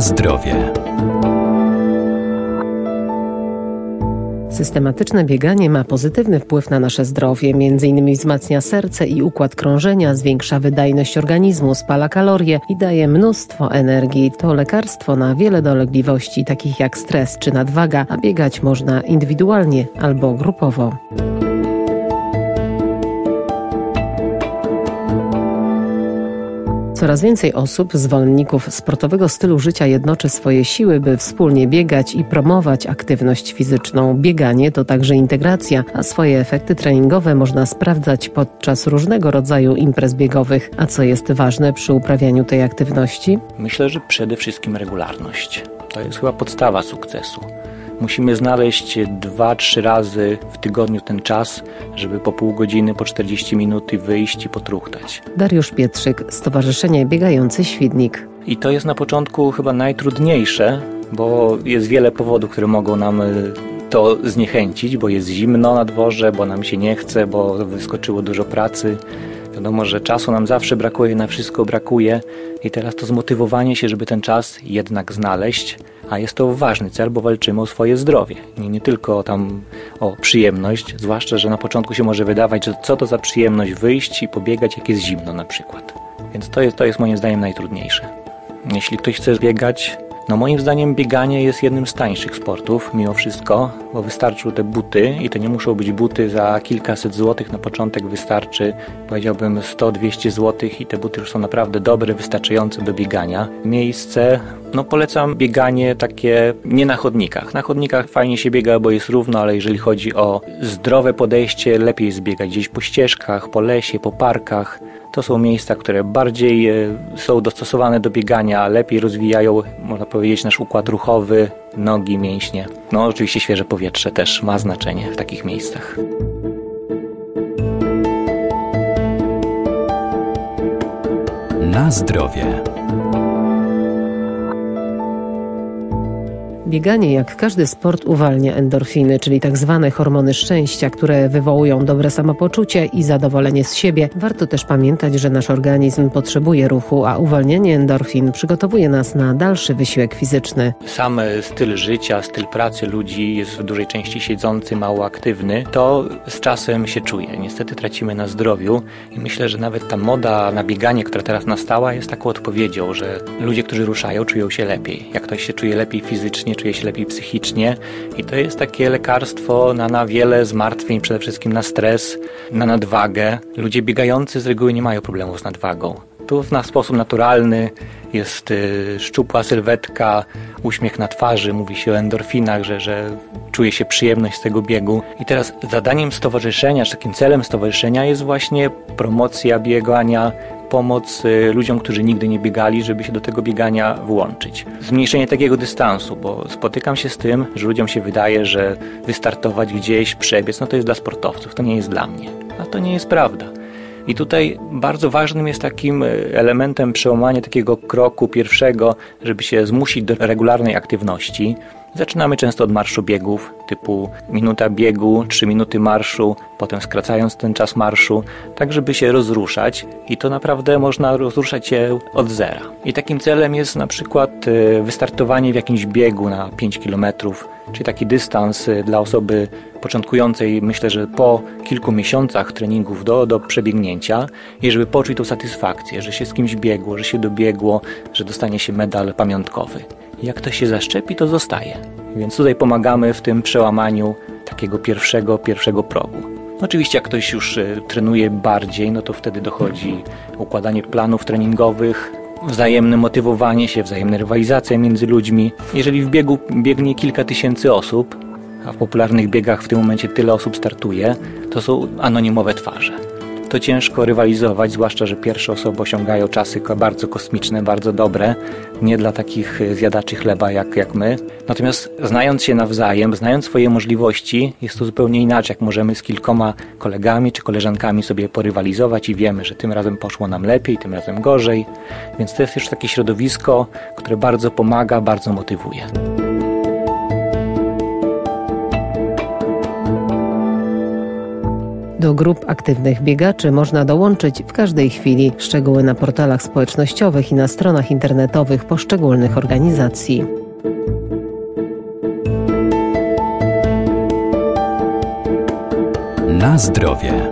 Zdrowie. Systematyczne bieganie ma pozytywny wpływ na nasze zdrowie, m.in. wzmacnia serce i układ krążenia, zwiększa wydajność organizmu, spala kalorie i daje mnóstwo energii. To lekarstwo na wiele dolegliwości, takich jak stres czy nadwaga, a biegać można indywidualnie albo grupowo. Coraz więcej osób, zwolenników sportowego stylu życia jednoczy swoje siły, by wspólnie biegać i promować aktywność fizyczną. Bieganie to także integracja, a swoje efekty treningowe można sprawdzać podczas różnego rodzaju imprez biegowych. A co jest ważne przy uprawianiu tej aktywności? Myślę, że przede wszystkim regularność. To jest chyba podstawa sukcesu. Musimy znaleźć 2-3 razy w tygodniu ten czas, żeby po pół godziny, po 40 minut wyjść i potruchtać. Dariusz Pietrzyk, Stowarzyszenie Biegający Świdnik. I to jest na początku chyba najtrudniejsze, bo jest wiele powodów, które mogą nam y, to zniechęcić, bo jest zimno na dworze, bo nam się nie chce, bo wyskoczyło dużo pracy. Wiadomo, że czasu nam zawsze brakuje, na wszystko brakuje i teraz to zmotywowanie się, żeby ten czas jednak znaleźć, a jest to ważny cel, bo walczymy o swoje zdrowie. Nie, nie tylko tam o przyjemność, zwłaszcza, że na początku się może wydawać, że co to za przyjemność wyjść i pobiegać, jak jest zimno na przykład. Więc to jest, to jest moim zdaniem najtrudniejsze. Jeśli ktoś chce biegać, no moim zdaniem bieganie jest jednym z tańszych sportów, mimo wszystko, bo wystarczą te buty i to nie muszą być buty za kilkaset złotych. Na początek wystarczy, powiedziałbym, 100-200 złotych i te buty już są naprawdę dobre, wystarczające do biegania. Miejsce, no polecam bieganie takie nie na chodnikach. Na chodnikach fajnie się biega, bo jest równo, ale jeżeli chodzi o zdrowe podejście, lepiej jest biegać gdzieś po ścieżkach, po lesie, po parkach. To są miejsca, które bardziej e, są dostosowane do biegania, lepiej rozwijają, można powiedzieć, nasz układ ruchowy, nogi, mięśnie. No oczywiście świeże powietrze też ma znaczenie w takich miejscach. Na zdrowie. Bieganie, jak każdy sport, uwalnia endorfiny, czyli tak zwane hormony szczęścia, które wywołują dobre samopoczucie i zadowolenie z siebie. Warto też pamiętać, że nasz organizm potrzebuje ruchu, a uwalnianie endorfin przygotowuje nas na dalszy wysiłek fizyczny. Sam styl życia, styl pracy ludzi jest w dużej części siedzący, mało aktywny. To z czasem się czuje. Niestety tracimy na zdrowiu i myślę, że nawet ta moda na bieganie, która teraz nastała, jest taką odpowiedzią, że ludzie, którzy ruszają, czują się lepiej. Ktoś się czuje lepiej fizycznie, czuje się lepiej psychicznie i to jest takie lekarstwo na, na wiele zmartwień, przede wszystkim na stres, na nadwagę. Ludzie biegający z reguły nie mają problemu z nadwagą. Tu na sposób naturalny jest y, szczupła sylwetka, uśmiech na twarzy, mówi się o endorfinach, że, że czuje się przyjemność z tego biegu. I teraz zadaniem stowarzyszenia, czy takim celem stowarzyszenia jest właśnie promocja biegania, pomoc y, ludziom, którzy nigdy nie biegali, żeby się do tego biegania włączyć. Zmniejszenie takiego dystansu, bo spotykam się z tym, że ludziom się wydaje, że wystartować gdzieś, przebiec, no to jest dla sportowców, to nie jest dla mnie. A to nie jest prawda. I tutaj bardzo ważnym jest takim y, elementem przełamania takiego kroku pierwszego, żeby się zmusić do regularnej aktywności. Zaczynamy często od marszu biegów, typu minuta biegu, trzy minuty marszu, potem skracając ten czas marszu, tak żeby się rozruszać i to naprawdę można rozruszać się od zera. I takim celem jest na przykład y, wystartowanie w jakimś biegu na 5 km, czyli taki dystans y, dla osoby początkującej, myślę, że po kilku miesiącach treningów do, do przebiegnięcia i żeby poczuć tą satysfakcję, że się z kimś biegło, że się dobiegło, że dostanie się medal pamiątkowy. Jak ktoś się zaszczepi, to zostaje. Więc tutaj pomagamy w tym przełamaniu takiego pierwszego, pierwszego progu. Oczywiście jak ktoś już y, trenuje bardziej, no to wtedy dochodzi układanie planów treningowych, wzajemne motywowanie się, wzajemna rywalizacja między ludźmi. Jeżeli w biegu biegnie kilka tysięcy osób, a w popularnych biegach w tym momencie tyle osób startuje, to są anonimowe twarze to ciężko rywalizować, zwłaszcza, że pierwsze osoby osiągają czasy bardzo kosmiczne, bardzo dobre, nie dla takich e, zjadaczy chleba jak, jak my. Natomiast znając się nawzajem, znając swoje możliwości, jest to zupełnie inaczej, jak możemy z kilkoma kolegami czy koleżankami sobie porywalizować i wiemy, że tym razem poszło nam lepiej, tym razem gorzej. Więc to jest już takie środowisko, które bardzo pomaga, bardzo motywuje. Do grup aktywnych biegaczy można dołączyć w każdej chwili. Szczegóły na portalach społecznościowych i na stronach internetowych poszczególnych organizacji. Na zdrowie.